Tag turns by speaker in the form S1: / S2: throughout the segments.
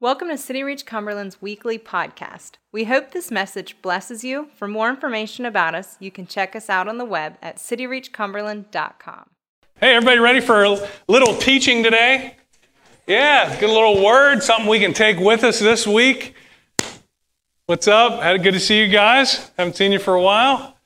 S1: Welcome to City Reach Cumberland's weekly podcast. We hope this message blesses you. For more information about us, you can check us out on the web at cityreachcumberland.com.
S2: Hey, everybody ready for a little teaching today? Yeah, get a little word, something we can take with us this week. What's up? Had good to see you guys. Haven't seen you for a while.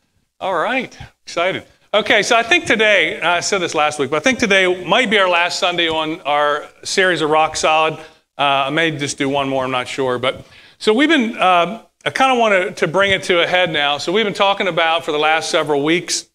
S2: All right, excited. Okay, so I think today, I said this last week, but I think today might be our last Sunday on our series of Rock Solid. Uh, I may just do one more, I'm not sure. But so we've been, uh, I kind of want to, bring it to a head now. So we've been talking about for the last several weeks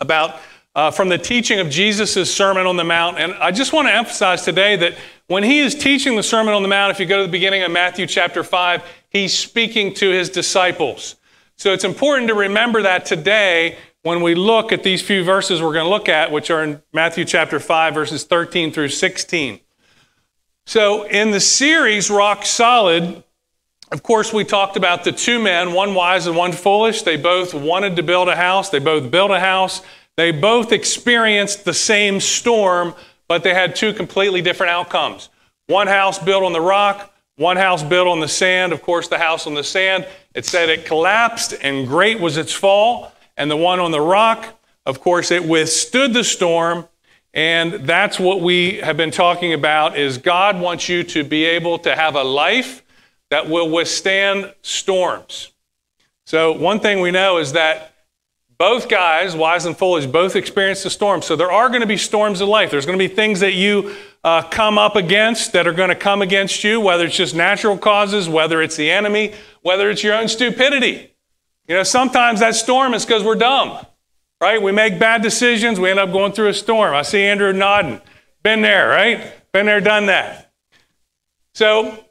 S2: about uh, from the teaching of Jesus' Sermon on the Mount. And I just want to emphasize today that when he is teaching the Sermon on the Mount, if you go to the beginning of Matthew chapter 5, he's speaking to his disciples. So it's important to remember that today when we look at these few verses we're going to look at, which are in Matthew chapter 5, verses 13 through 16. So, in the series Rock Solid, of course, we talked about the two men, one wise and one foolish. They both wanted to build a house, they both built a house. They both experienced the same storm, but they had two completely different outcomes. One house built on the rock, one house built on the sand. Of course, the house on the sand, it said it collapsed and great was its fall. And the one on the rock, of course, it withstood the storm and that's what we have been talking about is God wants you to be able to have a life that will withstand storms. So one thing we know is that both guys, wise and foolish, both experienced a storm. So there are going to be storms in life. There's going to be things that you uh, come up against that are going to come against you, whether it's just natural causes, whether it's the enemy, whether it's your own stupidity. You know, sometimes that storm is because we're dumb right? We make bad decisions, we end up going through a storm. I see Andrew nodding. Been there, right? Been there, done that. So,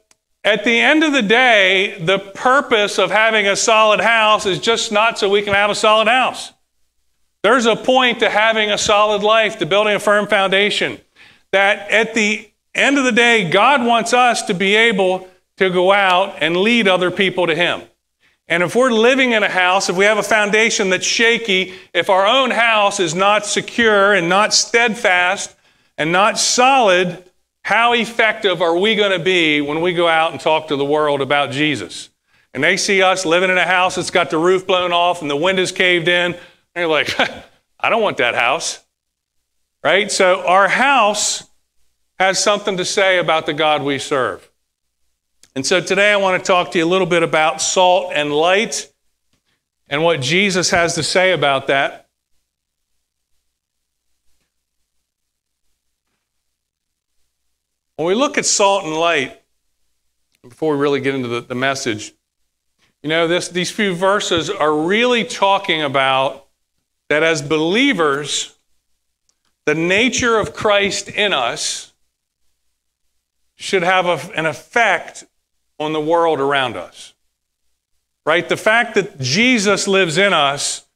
S2: at the end of the day, the purpose of having a solid house is just not so we can have a solid house. There's a point to having a solid life, to building a firm foundation. That at the end of the day, God wants us to be able to go out and lead other people to Him. And if we're living in a house, if we have a foundation that's shaky, if our own house is not secure and not steadfast and not solid, how effective are we going to be when we go out and talk to the world about Jesus? And they see us living in a house that's got the roof blown off and the windows caved in. And you're like, I don't want that house. Right? So our house has something to say about the God we serve. And so today I want to talk to you a little bit about salt and light and what Jesus has to say about that. When we look at salt and light, before we really get into the, the message, you know, this, these few verses are really talking about that as believers, the nature of Christ in us should have a, an effect on the world around us. Right? The fact that Jesus lives in us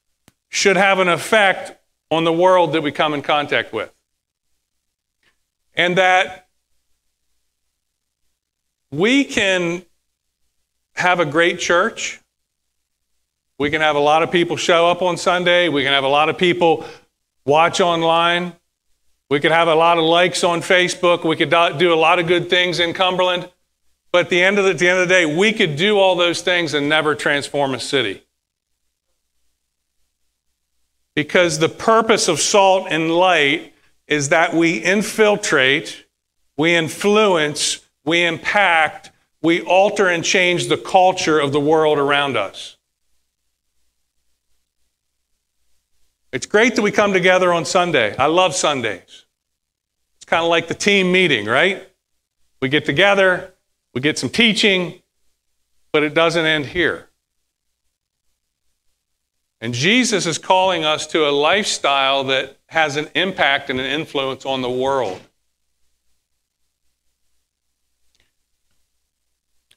S2: should have an effect on the world that we come in contact with. And that we can have a great church. We can have a lot of people show up on Sunday. We can have a lot of people watch online. We could have a lot of likes on Facebook. We could do a lot of good things in Cumberland. But at the end of the, at the end of the day, we could do all those things and never transform a city. Because the purpose of salt and light is that we infiltrate, we influence, we impact, we alter and change the culture of the world around us. It's great that we come together on Sunday. I love Sundays. It's kind of like the team meeting, right? We get together, we get some teaching, but it doesn't end here. And Jesus is calling us to a lifestyle that has an impact and an influence on the world.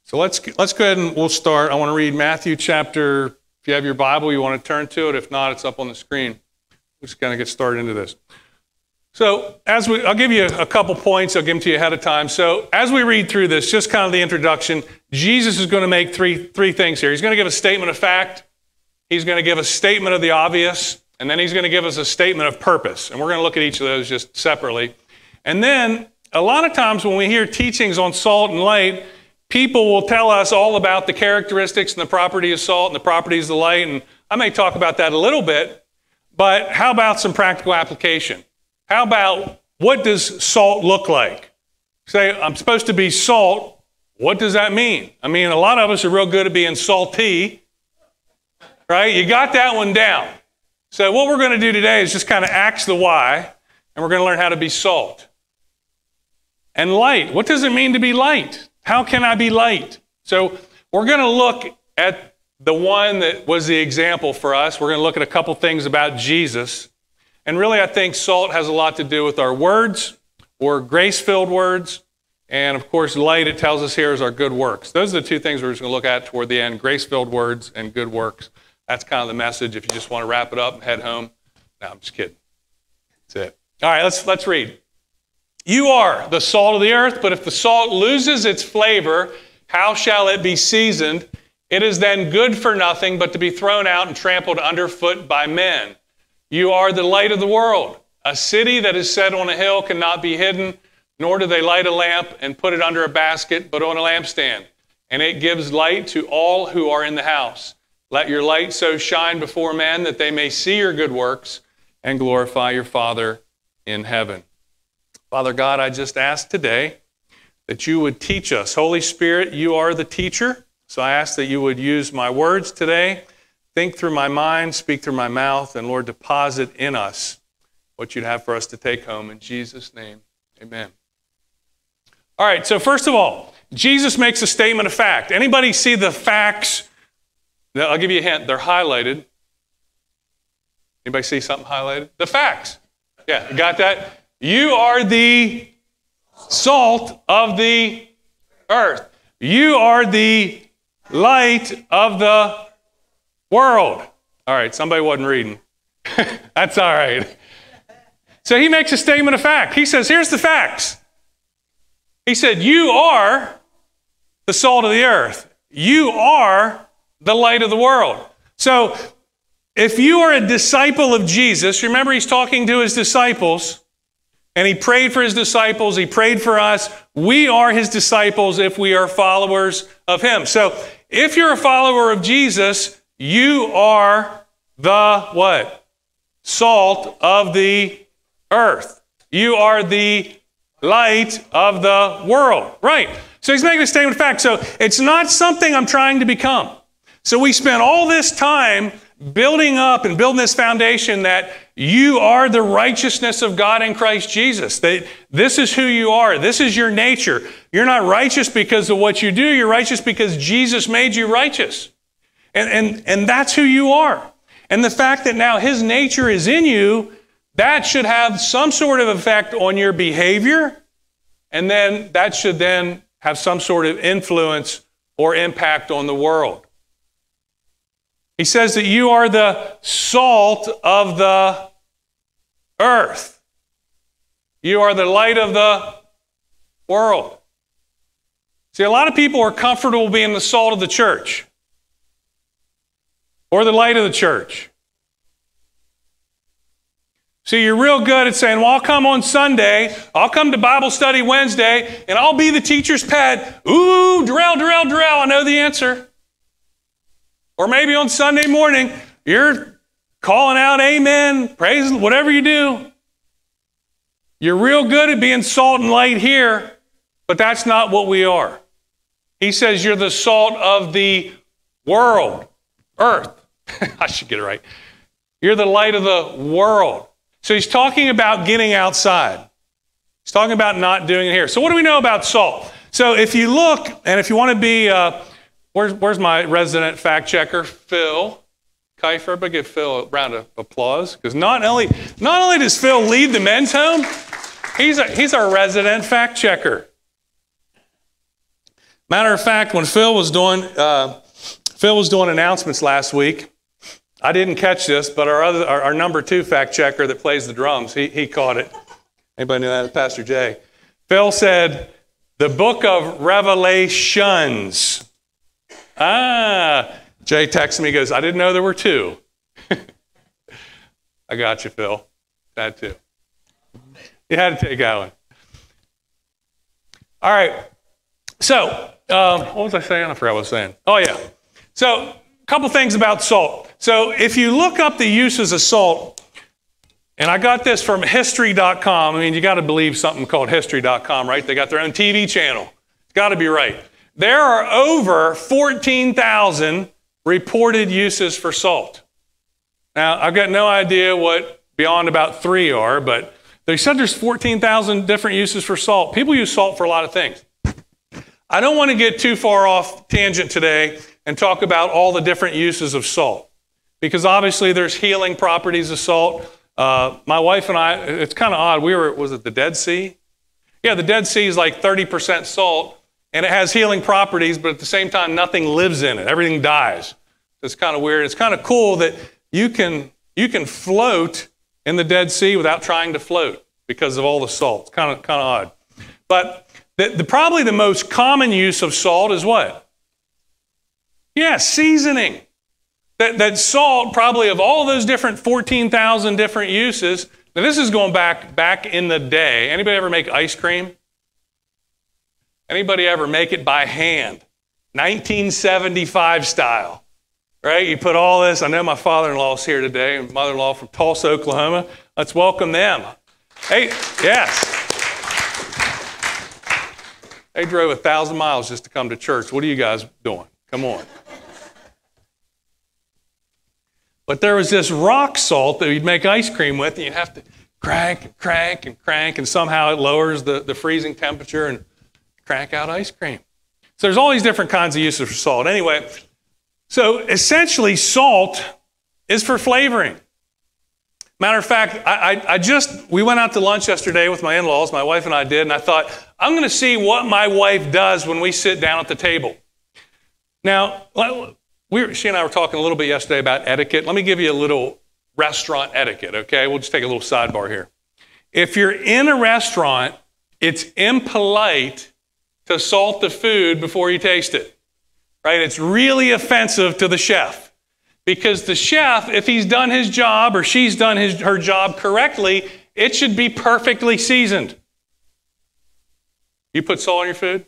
S2: So let's, let's go ahead and we'll start. I want to read Matthew chapter, if you have your Bible, you want to turn to it. If not, it's up on the screen. We're just going to get started into this. So, as we, I'll give you a couple points. I'll give them to you ahead of time. So, as we read through this, just kind of the introduction, Jesus is going to make three, three things here. He's going to give a statement of fact, he's going to give a statement of the obvious, and then he's going to give us a statement of purpose. And we're going to look at each of those just separately. And then, a lot of times when we hear teachings on salt and light, people will tell us all about the characteristics and the property of salt and the properties of light, and I may talk about that a little bit, but how about some practical application? How about what does salt look like? Say, I'm supposed to be salt. What does that mean? I mean, a lot of us are real good at being salty, right? You got that one down. So, what we're going to do today is just kind of axe the why, and we're going to learn how to be salt. And light. What does it mean to be light? How can I be light? So, we're going to look at the one that was the example for us. We're going to look at a couple things about Jesus. And really, I think salt has a lot to do with our words or grace filled words. And of course, light, it tells us here, is our good works. Those are the two things we're just going to look at toward the end grace filled words and good works. That's kind of the message if you just want to wrap it up and head home. No, I'm just kidding. That's it. All right, let's, let's read. You are the salt of the earth, but if the salt loses its flavor, how shall it be seasoned? It is then good for nothing but to be thrown out and trampled underfoot by men. You are the light of the world. A city that is set on a hill cannot be hidden, nor do they light a lamp and put it under a basket, but on a lampstand. And it gives light to all who are in the house. Let your light so shine before men that they may see your good works and glorify your Father in heaven. Father God, I just ask today that you would teach us. Holy Spirit, you are the teacher. So I ask that you would use my words today, think through my mind, speak through my mouth, and Lord, deposit in us what you'd have for us to take home. In Jesus' name, amen. All right, so first of all, Jesus makes a statement of fact. Anybody see the facts I'll give you a hint. They're highlighted. Anybody see something highlighted? The facts. Yeah, got that? You are the salt of the earth. You are the light of the world. All right, somebody wasn't reading. That's all right. So he makes a statement of fact. He says, Here's the facts. He said, You are the salt of the earth. You are the light of the world. So, if you are a disciple of Jesus, remember he's talking to his disciples, and he prayed for his disciples, he prayed for us. We are his disciples if we are followers of him. So, if you're a follower of Jesus, you are the what? Salt of the earth. You are the light of the world. Right. So he's making a statement of fact. So it's not something I'm trying to become. So we spent all this time building up and building this foundation that you are the righteousness of God in Christ Jesus. That this is who you are. This is your nature. You're not righteous because of what you do. You're righteous because Jesus made you righteous. And, and, and that's who you are. And the fact that now his nature is in you, that should have some sort of effect on your behavior. And then that should then have some sort of influence or impact on the world. He says that you are the salt of the earth. You are the light of the world. See, a lot of people are comfortable being the salt of the church or the light of the church. See, you're real good at saying, Well, I'll come on Sunday, I'll come to Bible study Wednesday, and I'll be the teacher's pet. Ooh, drill, drill, drill, I know the answer. Or maybe on Sunday morning, you're calling out amen, praise, whatever you do. You're real good at being salt and light here, but that's not what we are. He says you're the salt of the world, earth. I should get it right. You're the light of the world. So he's talking about getting outside. He's talking about not doing it here. So what do we know about salt? So if you look, and if you want to be uh, Where's, where's my resident fact checker, Phil Kiefer? Everybody give Phil a round of applause. Because not only, not only does Phil lead the men's home, he's, a, he's our resident fact checker. Matter of fact, when Phil was doing, uh, Phil was doing announcements last week, I didn't catch this, but our, other, our, our, number two fact checker that plays the drums, he, he caught it. Anybody know that? Pastor Jay. Phil said, the book of Revelations Ah, Jay texts me, goes, I didn't know there were two. I got you, Phil. That too. You had to take that one. All right. So, um, what was I saying? I forgot what I was saying. Oh, yeah. So, a couple things about salt. So, if you look up the uses of salt, and I got this from history.com. I mean, you got to believe something called history.com, right? They got their own TV channel. It's got to be right. There are over 14,000 reported uses for salt. Now, I've got no idea what beyond about three are, but they said there's 14,000 different uses for salt. People use salt for a lot of things. I don't want to get too far off tangent today and talk about all the different uses of salt because obviously there's healing properties of salt. Uh, my wife and I, it's kind of odd. We were, was it the Dead Sea? Yeah, the Dead Sea is like 30% salt and it has healing properties, but at the same time, nothing lives in it. Everything dies. It's kind of weird. It's kind of cool that you can, you can float in the Dead Sea without trying to float because of all the salt. It's kind of, kind of odd. But the, the, probably the most common use of salt is what? Yeah, seasoning. That, that salt, probably of all those different 14,000 different uses, now this is going back back in the day. Anybody ever make ice cream? Anybody ever make it by hand? 1975 style. Right? You put all this. I know my father-in-law's here today, mother-in-law from Tulsa, Oklahoma. Let's welcome them. Hey, yes. They drove a thousand miles just to come to church. What are you guys doing? Come on. But there was this rock salt that you'd make ice cream with, and you'd have to crank and crank and crank, and somehow it lowers the, the freezing temperature and crank out ice cream. So there's all these different kinds of uses for salt. Anyway, so essentially, salt is for flavoring. Matter of fact, I, I, I, just, we went out to lunch yesterday with my in laws, my wife and I did, and I thought, I'm going to see what my wife does when we sit down at the table. Now, we she and I were talking a little bit yesterday about etiquette. Let me give you a little restaurant etiquette, okay? We'll just take a little sidebar here. If you're in a restaurant, it's impolite to salt the food before you taste it, right? It's really offensive to the chef because the chef, if he's done his job or she's done his, her job correctly, it should be perfectly seasoned. You put salt on your food?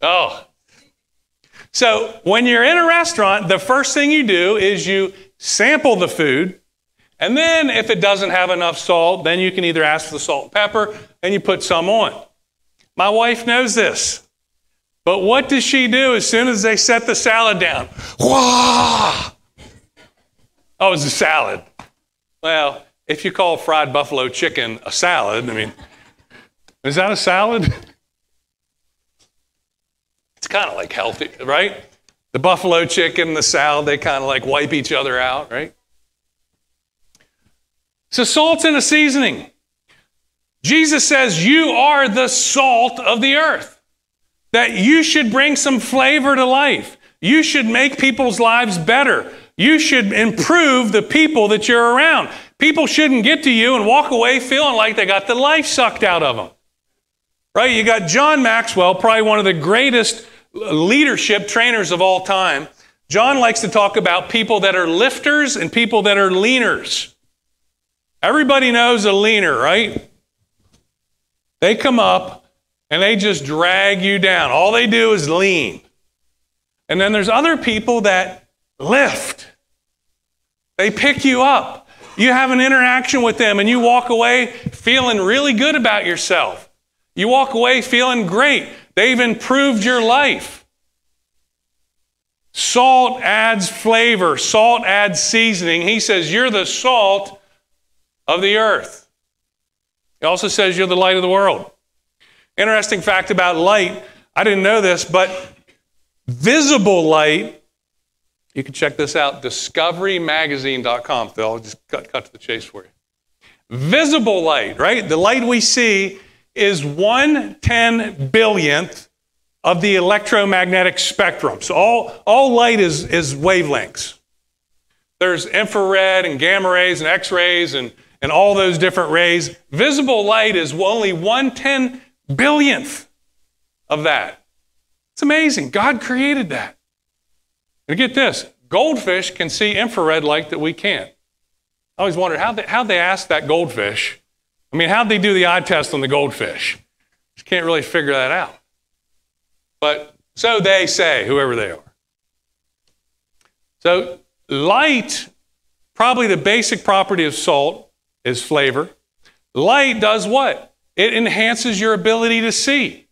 S2: Oh. So when you're in a restaurant, the first thing you do is you sample the food. And then if it doesn't have enough salt, then you can either ask for the salt and pepper and you put some on. My wife knows this. But what does she do as soon as they set the salad down? Wah! Oh, it's a salad. Well, if you call fried buffalo chicken a salad, I mean, is that a salad? Kind of like healthy, right? The buffalo chicken, the salad, they kind of like wipe each other out, right? So, salt's in a seasoning. Jesus says, You are the salt of the earth, that you should bring some flavor to life. You should make people's lives better. You should improve the people that you're around. People shouldn't get to you and walk away feeling like they got the life sucked out of them. Right? You got John Maxwell, probably one of the greatest leadership trainers of all time. John likes to talk about people that are lifters and people that are leaners. Everybody knows a leaner, right? They come up and they just drag you down. All they do is lean. And then there's other people that lift. They pick you up. You have an interaction with them and you walk away feeling really good about yourself. You walk away feeling great. They've improved your life. Salt adds flavor, salt adds seasoning. He says, You're the salt of the earth. He also says, You're the light of the world. Interesting fact about light I didn't know this, but visible light, you can check this out discoverymagazine.com, Phil. I'll just cut, cut to the chase for you. Visible light, right? The light we see is one ten billionth of the electromagnetic spectrum. So all, all light is, is wavelengths. There's infrared and gamma rays and X rays and, and all those different rays. Visible light is only one ten billionth of that. It's amazing. God created that. And get this goldfish can see infrared light that we can't. I always wondered how they, how they ask that goldfish I mean, how'd they do the eye test on the goldfish? Just can't really figure that out. but so they say, whoever they are. So, light, probably the basic property of salt is flavor. Light does what? It enhances your ability to see.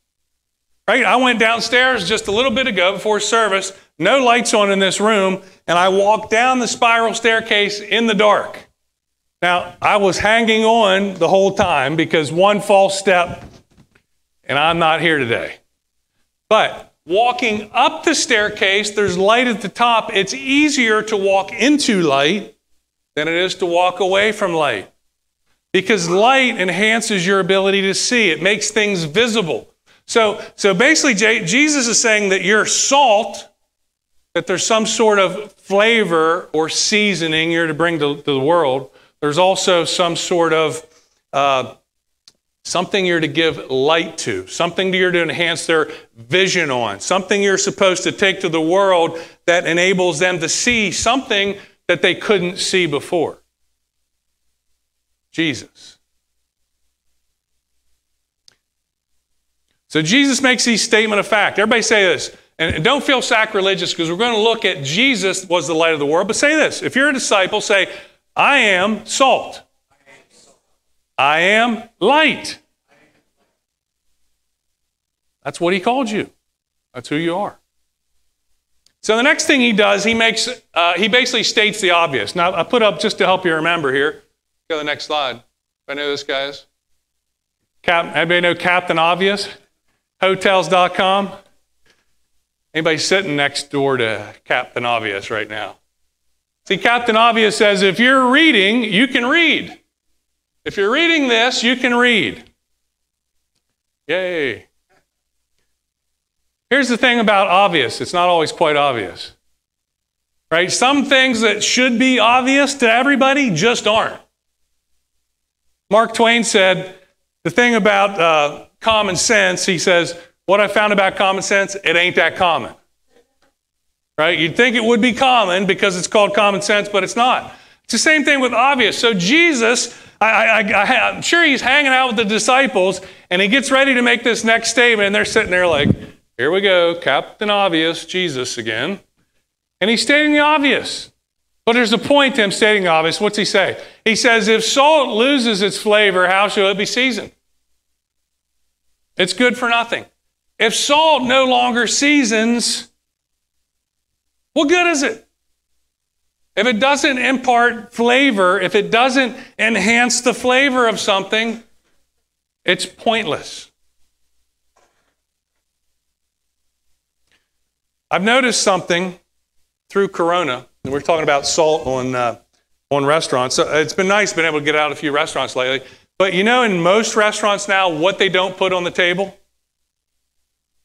S2: Right? I went downstairs just a little bit ago before service, no lights on in this room, and I walked down the spiral staircase in the dark. Now, I was hanging on the whole time because one false step and I'm not here today. But walking up the staircase, there's light at the top. It's easier to walk into light than it is to walk away from light. Because light enhances your ability to see, it makes things visible. So, so basically, Jesus is saying that you're salt, that there's some sort of flavor or seasoning you're to bring to, to the world. There's also some sort of uh, something you're to give light to, something you're to enhance their vision on, something you're supposed to take to the world that enables them to see something that they couldn't see before. Jesus. So Jesus makes these statement of fact. Everybody say this. And don't feel sacrilegious because we're going to look at Jesus was the light of the world. But say this. If you're a disciple, say, I am salt. I am light. That's what he called you. That's who you are. So the next thing he does, he makes, uh, he basically states the obvious. Now I put up just to help you remember here. Go to the next slide. I know this, guys. Cap, anybody know Captain Obvious? Hotels.com. Anybody sitting next door to Captain Obvious right now? See, Captain Obvious says if you're reading, you can read. If you're reading this, you can read. Yay. Here's the thing about obvious it's not always quite obvious. Right? Some things that should be obvious to everybody just aren't. Mark Twain said the thing about uh, common sense, he says, what I found about common sense, it ain't that common. Right? You'd think it would be common because it's called common sense, but it's not. It's the same thing with obvious. So Jesus I, am sure he's hanging out with the disciples and he gets ready to make this next statement, and they're sitting there like, here we go, Captain Obvious, Jesus again. And he's stating the obvious. But there's a point to him stating the obvious. What's he say? He says, if salt loses its flavor, how shall it be seasoned? It's good for nothing. If salt no longer seasons, what good is it? If it doesn't impart flavor, if it doesn't enhance the flavor of something, it's pointless. I've noticed something through Corona, and we're talking about salt on, uh, on restaurants. So it's been nice being able to get out a few restaurants lately. But you know, in most restaurants now, what they don't put on the table?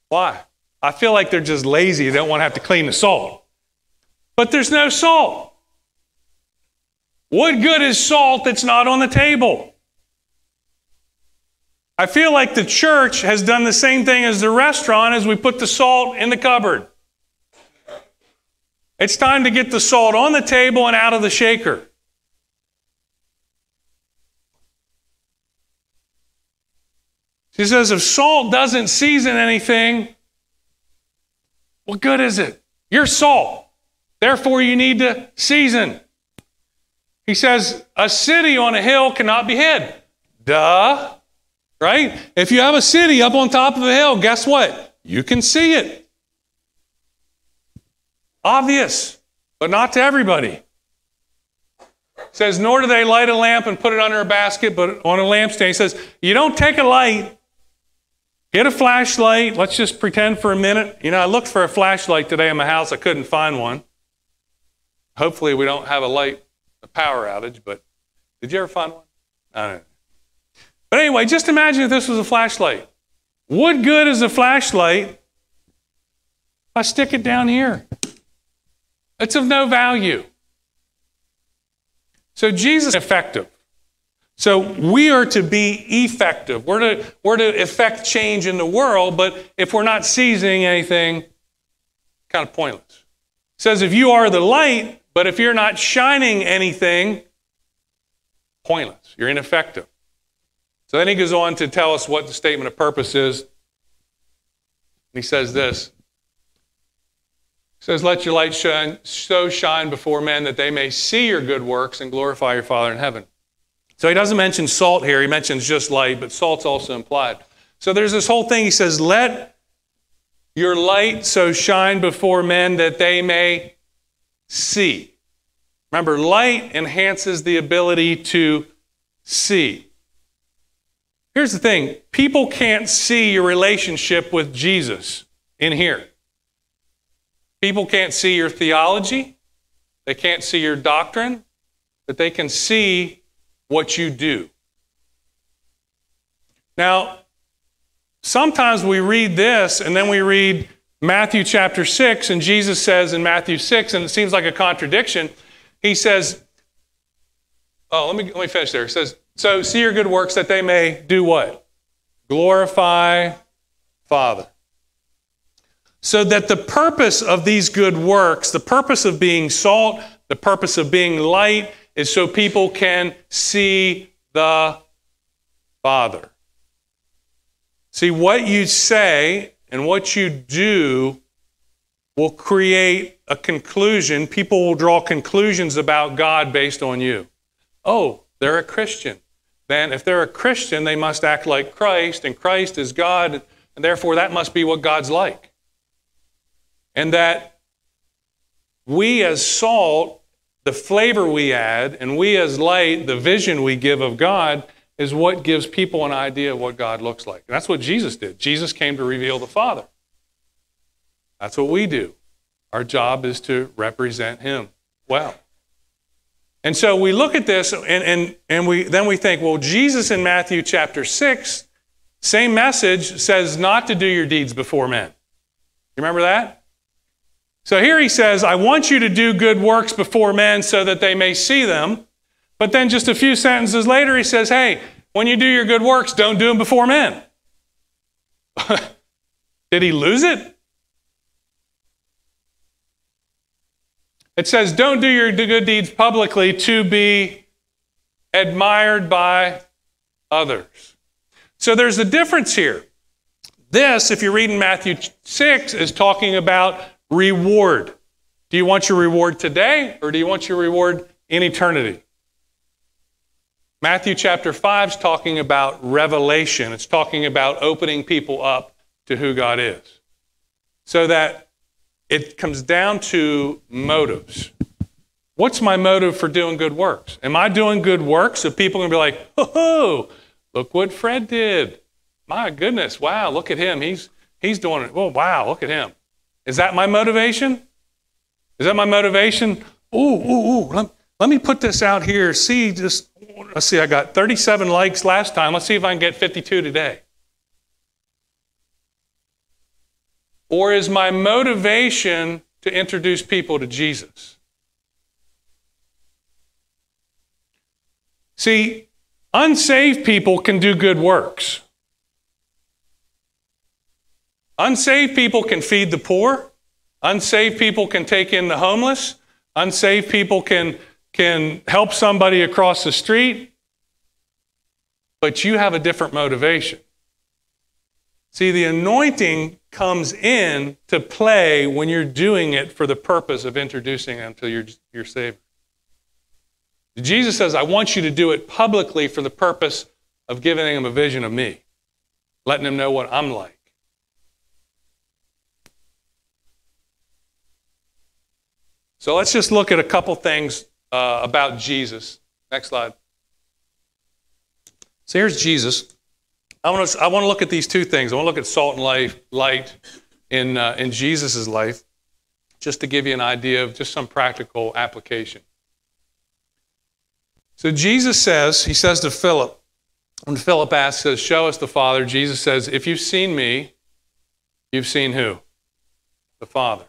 S2: Why? I feel like they're just lazy. They don't want to have to clean the salt. But there's no salt. What good is salt that's not on the table? I feel like the church has done the same thing as the restaurant as we put the salt in the cupboard. It's time to get the salt on the table and out of the shaker. She says, if salt doesn't season anything, what good is it? You're salt. Therefore, you need to season. He says, a city on a hill cannot be hid. Duh. Right? If you have a city up on top of a hill, guess what? You can see it. Obvious, but not to everybody. It says, nor do they light a lamp and put it under a basket, but on a lampstand. He says, you don't take a light, get a flashlight. Let's just pretend for a minute. You know, I looked for a flashlight today in my house, I couldn't find one. Hopefully, we don't have a light a power outage, but did you ever find one? I don't know. But anyway, just imagine if this was a flashlight. What good is a flashlight if I stick it down here? It's of no value. So Jesus is effective. So we are to be effective. We're to, we're to effect change in the world, but if we're not seizing anything, kind of pointless. It says if you are the light, but if you're not shining anything, pointless. You're ineffective. So then he goes on to tell us what the statement of purpose is. he says this. He says, Let your light shine, so shine before men that they may see your good works and glorify your Father in heaven. So he doesn't mention salt here, he mentions just light, but salt's also implied. So there's this whole thing. He says, Let your light so shine before men that they may see. Remember, light enhances the ability to see. Here's the thing people can't see your relationship with Jesus in here. People can't see your theology, they can't see your doctrine, but they can see what you do. Now, sometimes we read this and then we read Matthew chapter 6, and Jesus says in Matthew 6, and it seems like a contradiction. He says, Oh, let me, let me finish there. He says, So see your good works that they may do what? Glorify Father. So that the purpose of these good works, the purpose of being salt, the purpose of being light, is so people can see the Father. See, what you say and what you do will create a conclusion. People will draw conclusions about God based on you. Oh, they're a Christian. Then, if they're a Christian, they must act like Christ, and Christ is God, and therefore that must be what God's like. And that we as salt, the flavor we add, and we as light, the vision we give of God, is what gives people an idea of what God looks like. And that's what Jesus did. Jesus came to reveal the Father. That's what we do. Our job is to represent Him well. And so we look at this and, and, and we, then we think, well, Jesus in Matthew chapter 6, same message, says not to do your deeds before men. You remember that? So here he says, I want you to do good works before men so that they may see them. But then just a few sentences later, he says, hey, when you do your good works, don't do them before men. Did he lose it? It says, Don't do your good deeds publicly to be admired by others. So there's a difference here. This, if you're reading Matthew 6, is talking about reward. Do you want your reward today or do you want your reward in eternity? Matthew chapter 5 is talking about revelation. It's talking about opening people up to who God is. So that it comes down to motives. What's my motive for doing good works? Am I doing good works so people are going to be like, oh, look what Fred did. My goodness, wow, look at him. He's, he's doing it. Oh, wow, look at him. Is that my motivation? Is that my motivation? Ooh, ooh, ooh, let, me put this out here. See, just, let's see, I got 37 likes last time. Let's see if I can get 52 today. Or is my motivation to introduce people to Jesus? See, unsaved people can do good works. Unsaved people can feed the poor. Unsaved people can take in the homeless. Unsaved people can, can help somebody across the street. But you have a different motivation. See, the anointing comes in to play when you're doing it for the purpose of introducing them to your, your Savior. Jesus says, I want you to do it publicly for the purpose of giving them a vision of me, letting them know what I'm like. So let's just look at a couple things uh, about Jesus. Next slide. So here's Jesus. I want to I want to look at these two things. I want to look at salt and life, light in uh, in Jesus' life, just to give you an idea of just some practical application. So Jesus says, he says to Philip, when Philip asks, says, "Show us the Father," Jesus says, "If you've seen me, you've seen who? The Father."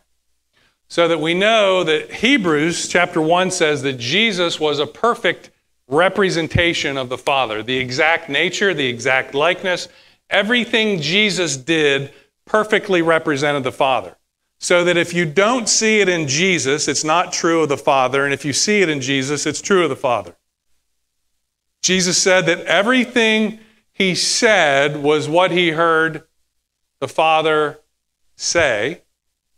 S2: So that we know that Hebrews chapter 1 says that Jesus was a perfect representation of the Father, the exact nature, the exact likeness. Everything Jesus did perfectly represented the Father. So that if you don't see it in Jesus, it's not true of the Father. And if you see it in Jesus, it's true of the Father. Jesus said that everything he said was what he heard the Father say.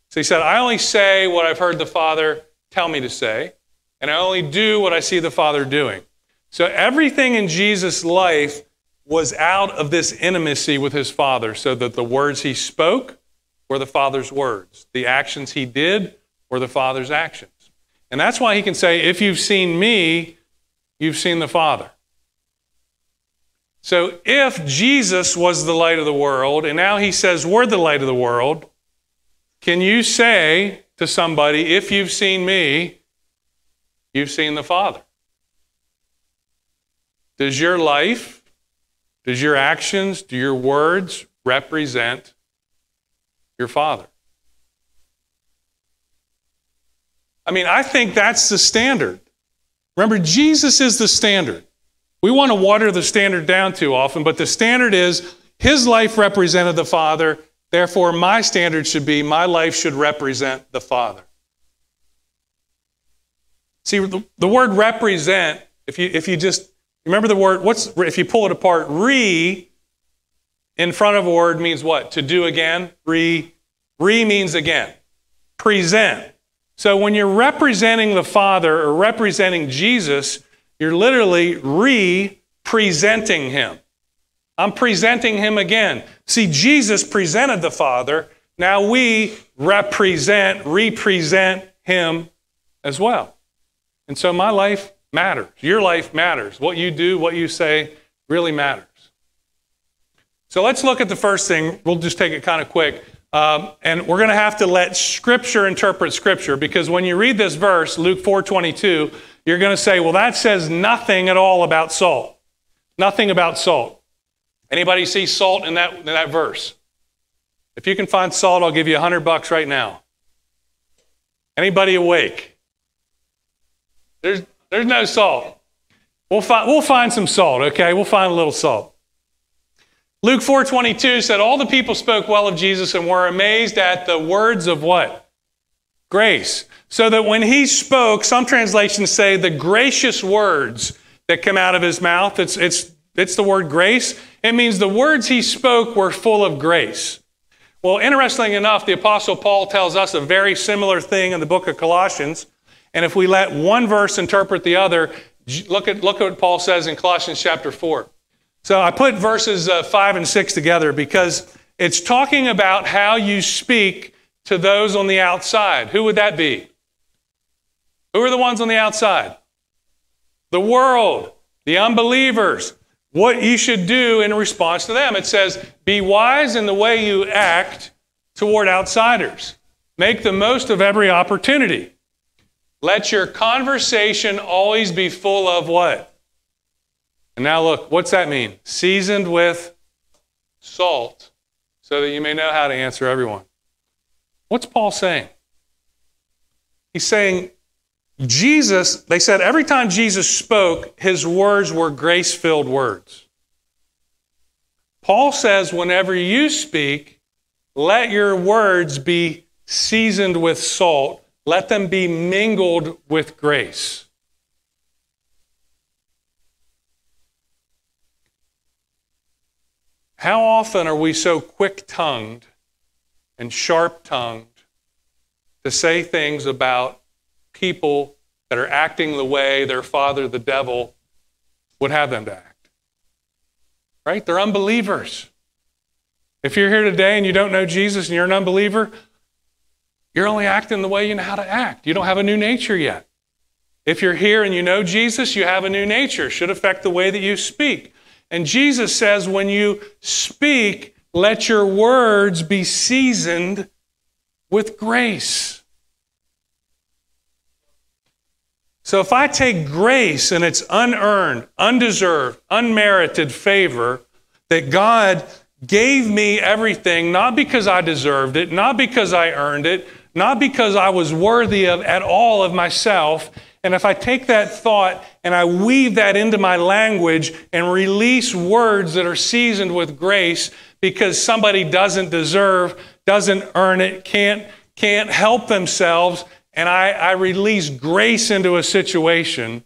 S2: So he said, I only say what I've heard the Father tell me to say, and I only do what I see the Father doing. So everything in Jesus' life was out of this intimacy with his Father, so that the words he spoke were the Father's words, the actions he did were the Father's actions. And that's why he can say, If you've seen me, you've seen the Father. So if Jesus was the light of the world, and now he says we're the light of the world, can you say to somebody, if you've seen me, you've seen the Father? Does your life, does your actions, do your words represent your Father? I mean, I think that's the standard. Remember, Jesus is the standard. We want to water the standard down too often, but the standard is his life represented the Father. Therefore, my standard should be my life should represent the Father. See, the, the word represent, if you, if you just remember the word, what's, if you pull it apart, re in front of a word means what? To do again? Re, re means again. Present. So when you're representing the Father or representing Jesus, you're literally re presenting him. I'm presenting him again. See, Jesus presented the Father. Now we represent, represent him as well. And so my life matters. Your life matters. What you do, what you say really matters. So let's look at the first thing. We'll just take it kind of quick. Um, and we're going to have to let Scripture interpret Scripture because when you read this verse, Luke 4:22, you're going to say, "Well, that says nothing at all about salt. Nothing about salt." Anybody see salt in that, in that verse? If you can find salt, I'll give you a hundred bucks right now. Anybody awake? There's, there's no salt. We'll find, we'll find some salt, okay? We'll find a little salt. Luke 4:22 said all the people spoke well of Jesus and were amazed at the words of what? Grace. So that when he spoke, some translations say the gracious words that come out of his mouth, it's, it's, it's the word grace. It means the words he spoke were full of grace. Well, interestingly enough, the Apostle Paul tells us a very similar thing in the book of Colossians. And if we let one verse interpret the other, look at, look at what Paul says in Colossians chapter 4. So I put verses uh, 5 and 6 together because it's talking about how you speak to those on the outside. Who would that be? Who are the ones on the outside? The world, the unbelievers. What you should do in response to them. It says, Be wise in the way you act toward outsiders. Make the most of every opportunity. Let your conversation always be full of what? And now look, what's that mean? Seasoned with salt, so that you may know how to answer everyone. What's Paul saying? He's saying, Jesus, they said every time Jesus spoke, his words were grace filled words. Paul says, whenever you speak, let your words be seasoned with salt, let them be mingled with grace. How often are we so quick tongued and sharp tongued to say things about people that are acting the way their father, the devil, would have them to act? Right? They're unbelievers. If you're here today and you don't know Jesus and you're an unbeliever, you're only acting the way you know how to act. You don't have a new nature yet. If you're here and you know Jesus, you have a new nature. It should affect the way that you speak. And Jesus says, when you speak, let your words be seasoned with grace. So if I take grace and it's unearned, undeserved, unmerited favor that God gave me everything, not because I deserved it, not because I earned it, not because I was worthy of at all of myself, and if I take that thought and I weave that into my language and release words that are seasoned with grace because somebody doesn't deserve, doesn't earn it, can't, can't help themselves, and I, I release grace into a situation,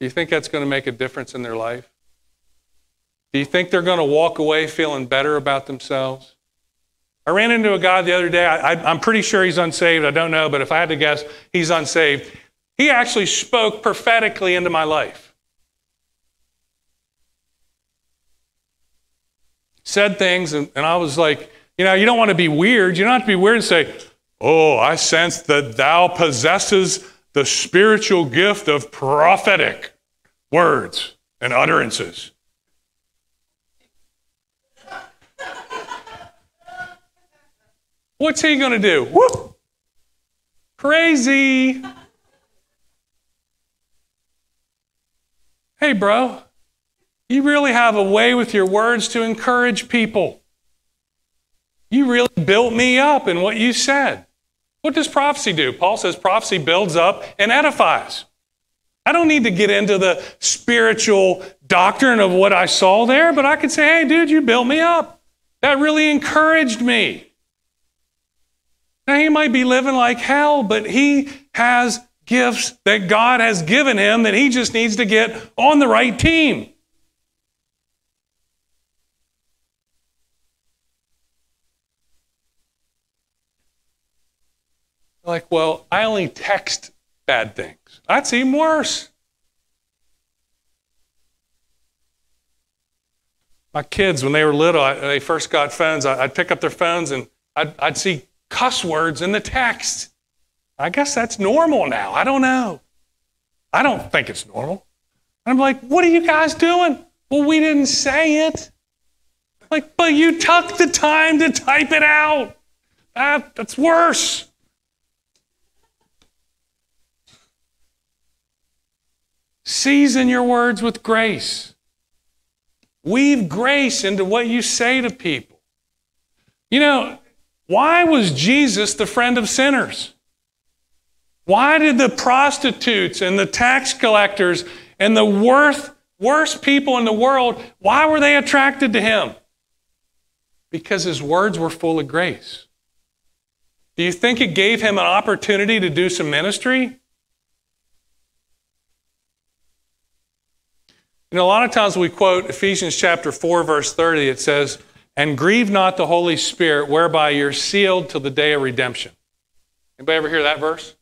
S2: do you think that's going to make a difference in their life? Do you think they're going to walk away feeling better about themselves? I ran into a guy the other day. I, am pretty sure he's unsaved. I don't know, but if I had to guess, he's unsaved. He actually spoke prophetically into my life. Said things, and, and I was like, you know, you don't want to be weird. You don't have to be weird and say, Oh, I sense that thou possesses the spiritual gift of prophetic words and utterances. What's he going to do? Whoop! Crazy. Hey, bro, you really have a way with your words to encourage people. You really built me up in what you said. What does prophecy do? Paul says prophecy builds up and edifies. I don't need to get into the spiritual doctrine of what I saw there, but I could say, hey, dude, you built me up. That really encouraged me. Now, he might be living like hell, but he has gifts that God has given him that he just needs to get on the right team. Like, well, I only text bad things. That's even worse. My kids, when they were little, I, they first got phones, I, would pick up their phones and I'd, I'd see cuss words in the text. I guess that's normal now. I don't know. I don't think it's normal. I'm like, what are you guys doing? Well, we didn't say it. Like, but you took the time to type it out. That, that's worse. Season your words with grace. Weave grace into what you say to people. You know, why was Jesus the friend of sinners? Why did the prostitutes and the tax collectors and the worst, worst people in the world, why were they attracted to him? Because his words were full of grace. Do you think it gave him an opportunity to do some ministry? You know, a lot of times we quote Ephesians chapter 4, verse 30. It says, And grieve not the Holy Spirit, whereby you're sealed till the day of redemption. Anybody ever hear that verse?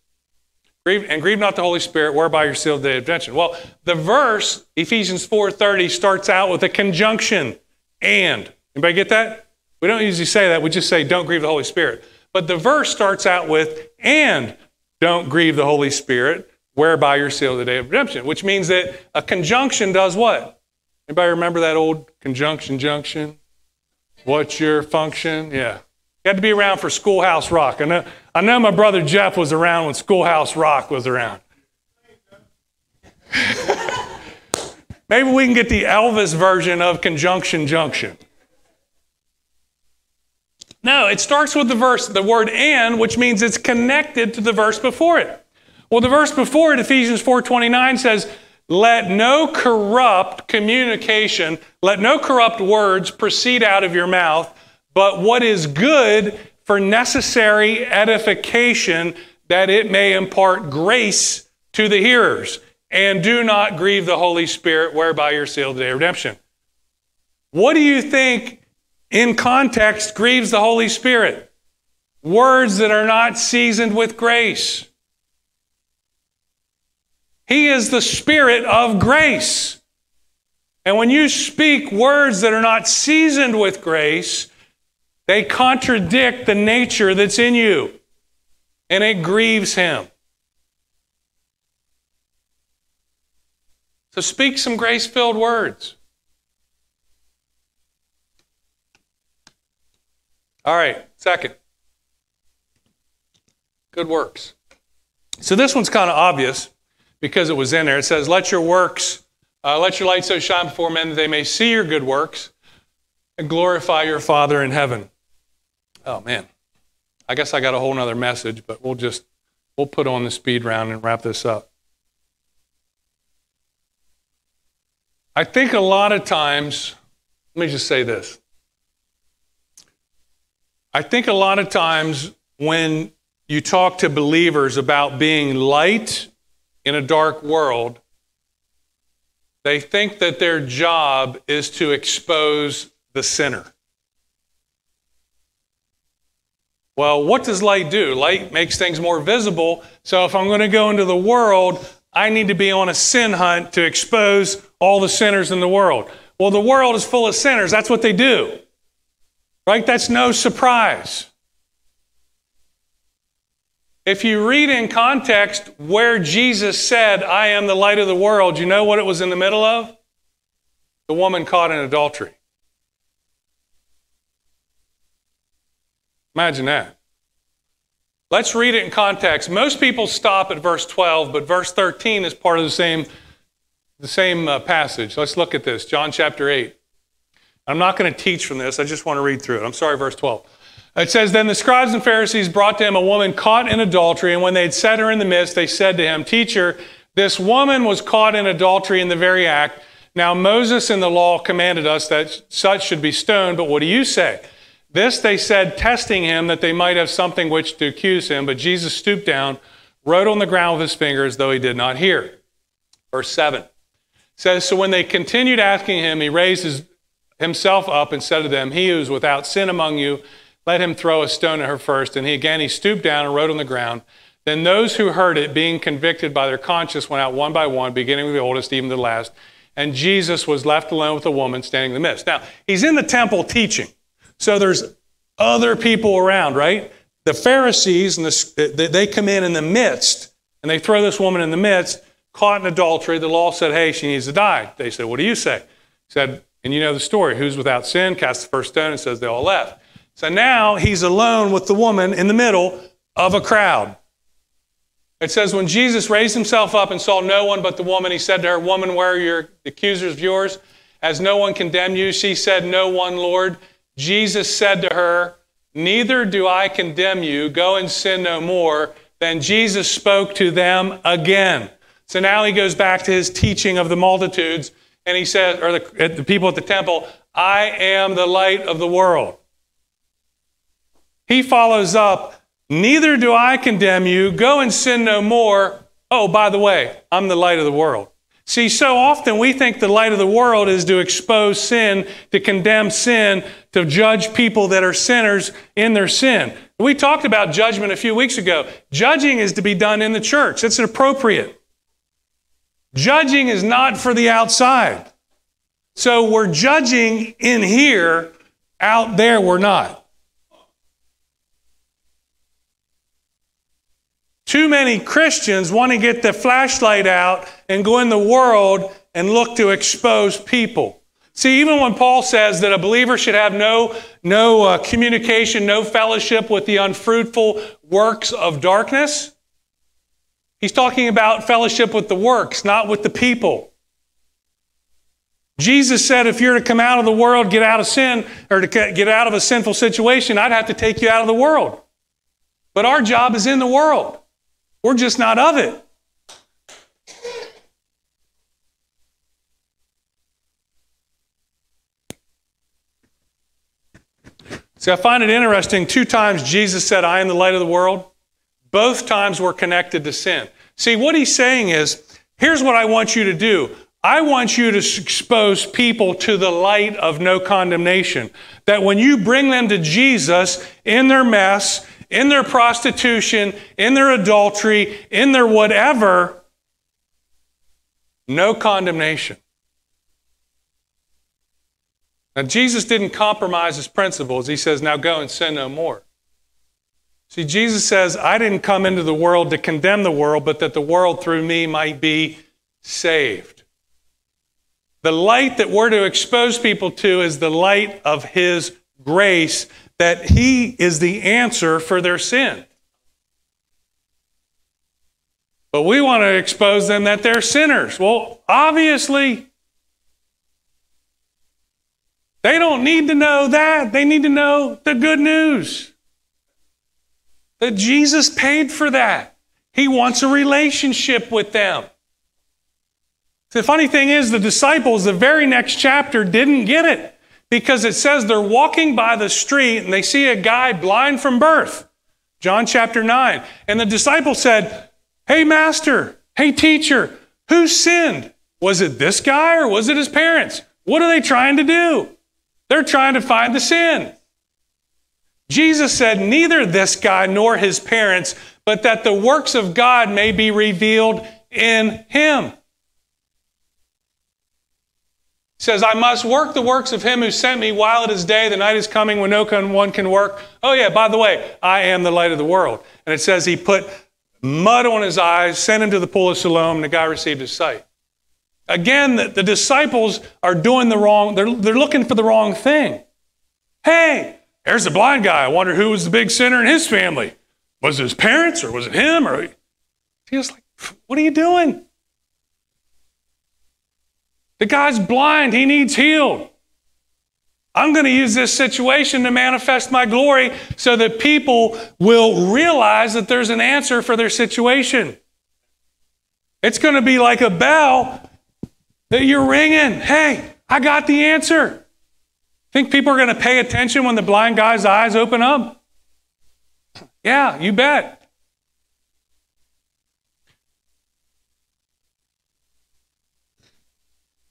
S2: Grieve, and grieve not the Holy Spirit, whereby you're sealed the day of redemption. Well, the verse, Ephesians 4:30, starts out with a conjunction, and. Anybody get that? We don't usually say that. We just say, don't grieve the Holy Spirit. But the verse starts out with, and don't grieve the Holy Spirit, whereby you're sealed the day of redemption, which means that a conjunction does what? Anybody remember that old conjunction junction? What's your function? Yeah. You had to be around for Schoolhouse Rock. I know, I know my brother Jeff was around when Schoolhouse Rock was around. Maybe we can get the Elvis version of conjunction junction. No, it starts with the verse, the word and, which means it's connected to the verse before it. Well, the verse before it, Ephesians 4:29 says, "Let no corrupt communication, let no corrupt words proceed out of your mouth, but what is good for necessary edification that it may impart grace to the hearers. And do not grieve the Holy Spirit whereby you're sealed the redemption." What do you think in context grieves the Holy Spirit? Words that are not seasoned with grace. He is the Spirit of grace. And when you speak words that are not seasoned with grace, they contradict the nature that's in you, and it grieves Him. So speak some grace filled words. All right, second. Good works. So this one's kind of obvious because it was in there. It says, Let your works, uh, let your light so shine before men that they may see your good works and glorify your Father in heaven. Oh, man. I guess I got a whole other message, but we'll just we'll put on the speed round and wrap this up. I think a lot of times, let me just say this. I think a lot of times when you talk to believers about being light in a dark world, they think that their job is to expose the sinner. Well, what does light do? Light makes things more visible. So if I'm going to go into the world, I need to be on a sin hunt to expose all the sinners in the world. Well, the world is full of sinners. That's what they do. Right? That's no surprise. If you read in context where Jesus said, I am the light of the world, you know what it was in the middle of? The woman caught in adultery. Imagine that. Let's read it in context. Most people stop at verse 12, but verse 13 is part of the same, the same uh, passage. Let's look at this. John chapter 8. I'm not going to teach from this. I just want to read through it. I'm sorry, verse 12. It says, Then the scribes and Pharisees brought to him a woman caught in adultery, and when they had set her in the midst, they said to him, Teacher, this woman was caught in adultery in the very act. Now Moses in the law commanded us that such should be stoned, but what do you say? This they said, testing him that they might have something which to accuse him. But Jesus stooped down, wrote on the ground with his fingers, though he did not hear. Verse 7 says, So when they continued asking him, he raised his, himself up and said to them, He who is without sin among you, let him throw a stone at her first. And he again he stooped down and wrote on the ground. Then those who heard it, being convicted by their conscience, went out one by one, beginning with the oldest, even to the last. And Jesus was left alone with a woman standing in the midst. Now, he's in the temple teaching. So there's other people around, right? The Pharisees, and the, they come in in the midst, and they throw this woman in the midst, caught in adultery. The law said, hey, she needs to die. They said, what do you say? He said, and you know the story. Who's without sin? Cast the first stone. And says they all left. So now he's alone with the woman in the middle of a crowd. It says, when Jesus raised himself up and saw no one but the woman, he said to her, Woman, where are your accusers of yours? Has no one condemned you? She said, No one, Lord. Jesus said to her, Neither do I condemn you. Go and sin no more. Then Jesus spoke to them again. So now he goes back to his teaching of the multitudes, and he says, or the, the people at the temple, I am the light of the world. He follows up, Neither do I condemn you. Go and sin no more. Oh, by the way, I'm the light of the world. See, so often we think the light of the world is to expose sin, to condemn sin, to judge people that are sinners in their sin. We talked about judgment a few weeks ago. Judging is to be done in the church, it's appropriate. Judging is not for the outside. So we're judging in here, out there we're not. Too many Christians want to get the flashlight out and go in the world and look to expose people. See, even when Paul says that a believer should have no, no uh, communication, no fellowship with the unfruitful works of darkness, he's talking about fellowship with the works, not with the people. Jesus said, if you're to come out of the world, get out of sin, or to get out of a sinful situation, I'd have to take you out of the world. But our job is in the world. We're just not of it. See, I find it interesting. Two times Jesus said, I am the light of the world. Both times were connected to sin. See, what he's saying is, here's what I want you to do. I want you to expose people to the light of no condemnation. That when you bring them to Jesus in their mess, in their prostitution, in their adultery, in their whatever, no condemnation. Now, Jesus didn't compromise his principles. He says, Now go and sin no more. See, Jesus says, I didn't come into the world to condemn the world, but that the world through me might be saved. The light that we're to expose people to is the light of his grace that He is the answer for their sin. But we want to expose them that they're sinners. Well, obviously, they don't need to know that. They need to know the good news that Jesus paid for that. He wants a relationship with them. The funny thing is, the disciples, the very next chapter, didn't get it because it says they're walking by the street and they see a guy blind from birth. John chapter 9. And the disciple said, Hey, master, hey, teacher, who sinned? Was it this guy or was it his parents? What are they trying to do? They're trying to find the sin. Jesus said, Neither this guy nor his parents, but that the works of God may be revealed in him. Says, I must work the works of him who sent me while it is day. The night is coming when no one can work. Oh, yeah, by the way, I am the light of the world. And it says he put mud on his eyes, sent him to the pool of Siloam, and the guy received his sight. Again, the, the disciples are doing the wrong, they're, they're looking for the wrong thing. Hey, there's the blind guy. I wonder who was the big sinner in his family. Was it his parents or was it him? Or he was like, what are you doing? The guy's blind, he needs healed. I'm going to use this situation to manifest my glory so that people will realize that there's an answer for their situation. It's going to be like a bell that you're ringing. Hey, I got the answer. Think people are going to pay attention when the blind guy's eyes open up? Yeah, you bet.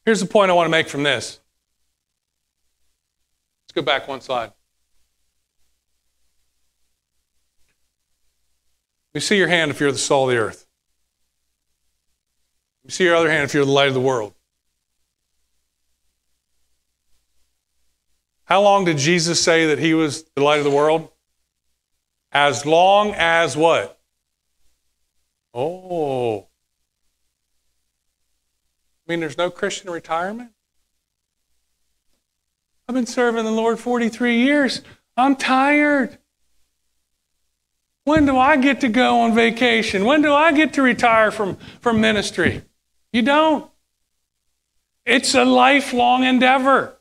S2: Here's the point I want to make from this. Let's go back one slide. You see your hand if you're the salt of the earth. You see your other hand if you're the light of the world. How long did Jesus say that he was the light of the world? As long as what? Oh, mean there's no Christian retirement? I've been serving the Lord 43 years. I'm tired. When do I get to go on vacation? When do I get to retire from, from ministry? You don't. It's a lifelong endeavor.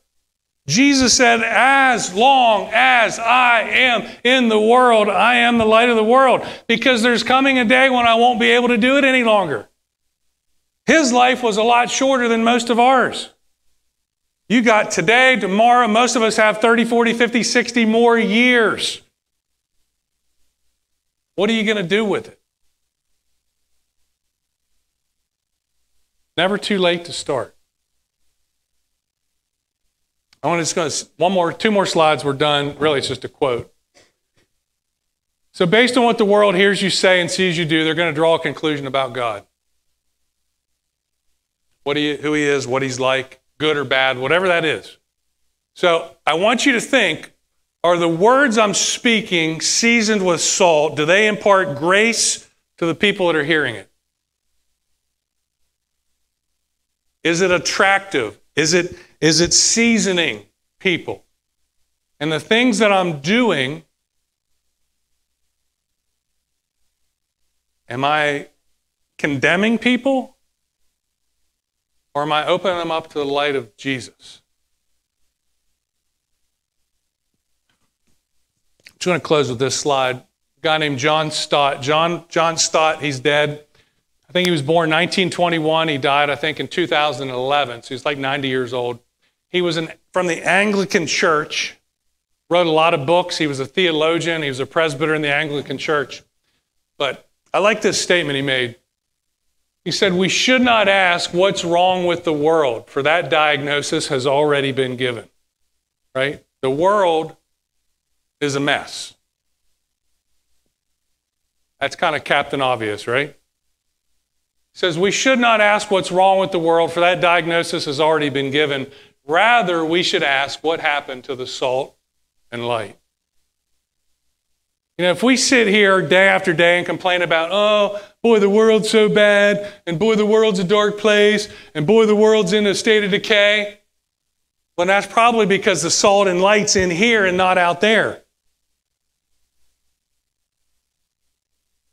S2: Jesus said, As long as I am in the world, I am the light of the world. Because there's coming a day when I won't be able to do it any longer. His life was a lot shorter than most of ours. You got today, tomorrow, most of us have 30, 40, 50, 60 more years. What are you going to do with it? Never too late to start. I want to just go one more, two more slides. We're done. Really, it's just a quote. So, based on what the world hears you say and sees you do, they're going to draw a conclusion about God what he, who he is, what he's like, good or bad, whatever that is. So I want you to think are the words I'm speaking seasoned with salt? Do they impart grace to the people that are hearing it? Is it attractive? Is it, is it seasoning people? And the things that I'm doing, am I condemning people? Or am I opening them up to the light of Jesus? I'm just going to close with this slide. A guy named John Stott. John, John Stott, he's dead. I think he was born 1921. He died, I think, in 2011. So he's like 90 years old. He was an, from the Anglican Church, wrote a lot of books. He was a theologian, he was a presbyter in the Anglican Church. But I like this statement he made. He said, We should not ask what's wrong with the world, for that diagnosis has already been given. Right? The world is a mess. That's kind of Captain Obvious, right? He says, We should not ask what's wrong with the world, for that diagnosis has already been given. Rather, we should ask what happened to the salt and light. You know, if we sit here day after day and complain about, oh, boy, the world's so bad, and boy, the world's a dark place, and boy, the world's in a state of decay, well, that's probably because the salt and light's in here and not out there.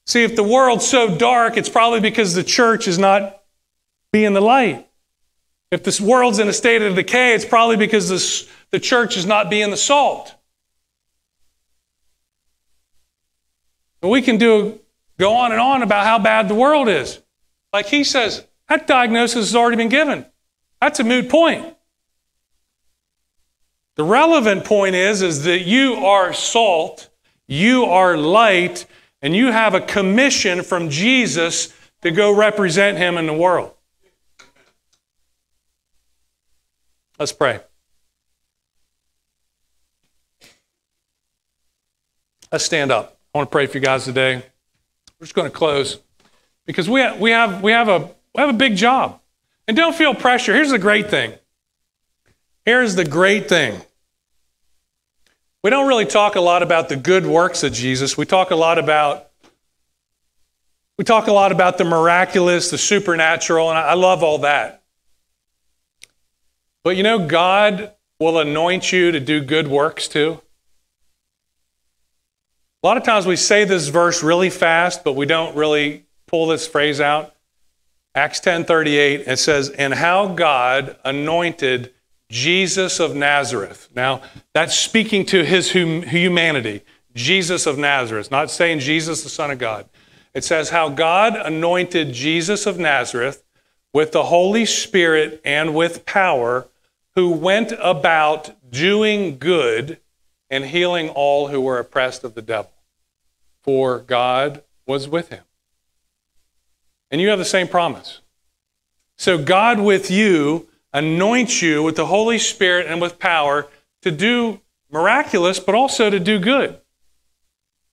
S2: See, if the world's so dark, it's probably because the church is not being the light. If this world's in a state of decay, it's probably because this, the church is not being the salt. And we can do go on and on about how bad the world is. Like he says, that diagnosis has already been given. That's a moot point. The relevant point is, is that you are salt, you are light, and you have a commission from Jesus to go represent him in the world. Let's pray. Let's stand up. I want to pray for you guys today. We're just going to close because we we have, we have, a, we have a big job. And don't feel pressure. Here's the great thing. Here's the great thing. We don't really talk a lot about the good works of Jesus. We talk a lot about we talk a lot about the miraculous, the supernatural, and I love all that. But you know, God will anoint you to do good works too. A lot of times we say this verse really fast, but we don't really pull this phrase out. Acts 10:38 it says, "And how God anointed Jesus of Nazareth." Now, that's speaking to his hum- humanity, Jesus of Nazareth, not saying Jesus the son of God. It says how God anointed Jesus of Nazareth with the Holy Spirit and with power, who went about doing good and healing all who were oppressed of the devil. For God was with him. And you have the same promise. So God with you anoints you with the Holy Spirit and with power to do miraculous, but also to do good.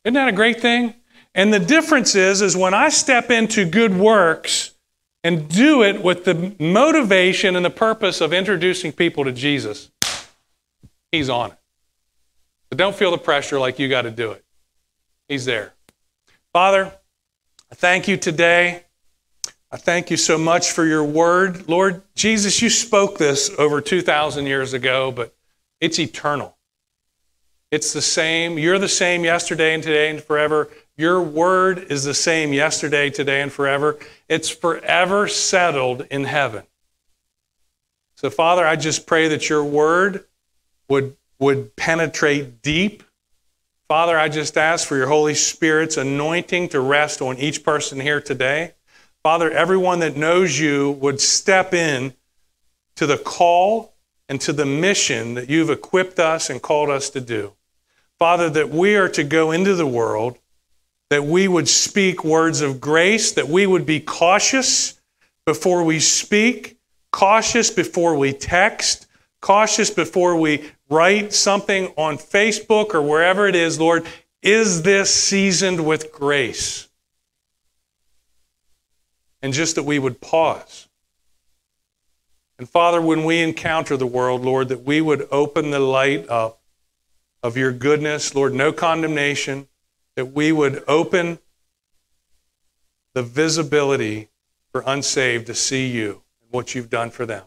S2: Isn't that a great thing? And the difference is, is when I step into good works and do it with the motivation and the purpose of introducing people to Jesus, He's on it. Don't feel the pressure like you got to do it. He's there. Father, I thank you today. I thank you so much for your word. Lord Jesus, you spoke this over 2,000 years ago, but it's eternal. It's the same. You're the same yesterday and today and forever. Your word is the same yesterday, today, and forever. It's forever settled in heaven. So, Father, I just pray that your word would, would penetrate deep. Father, I just ask for your Holy Spirit's anointing to rest on each person here today. Father, everyone that knows you would step in to the call and to the mission that you've equipped us and called us to do. Father, that we are to go into the world, that we would speak words of grace, that we would be cautious before we speak, cautious before we text, cautious before we write something on Facebook or wherever it is, Lord. Is this seasoned with grace? And just that we would pause. And Father, when we encounter the world, Lord, that we would open the light up of your goodness, Lord, no condemnation, that we would open the visibility for unsaved to see you and what you've done for them.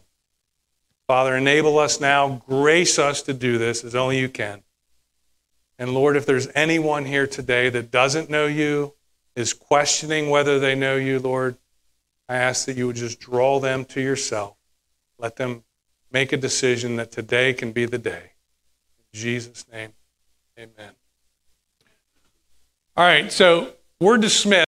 S2: Father, enable us now, grace us to do this as only you can. And Lord, if there's anyone here today that doesn't know you, is questioning whether they know you, Lord, I ask that you would just draw them to yourself. Let them make a decision that today can be the day. In Jesus' name, amen. All right, so we're dismissed.